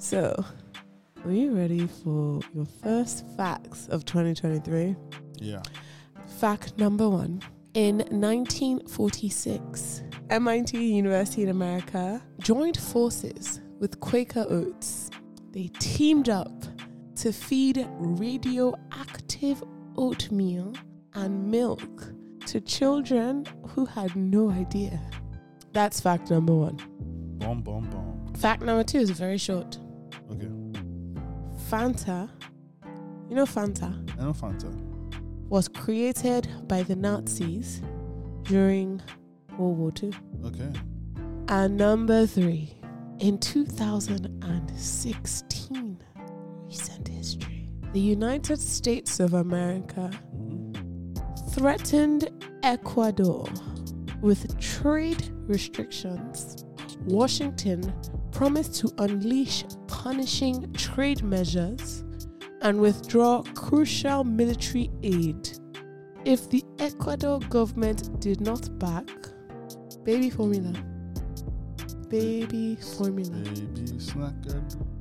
So, are you ready for your first facts of 2023? Yeah. Fact number one. In 1946, MIT University in America joined forces with Quaker Oats. They teamed up to feed radioactive oatmeal and milk to children who had no idea. That's fact number one. Boom, boom, boom. Fact number two is very short. Fanta, you know Fanta, I know Fanta. was created by the Nazis during World War II. Okay. And number three, in 2016, recent history, the United States of America threatened Ecuador with trade restrictions. Washington promised to unleash punishing trade measures and withdraw crucial military aid if the Ecuador government did not back baby formula. Baby formula. Baby snacker. Eh?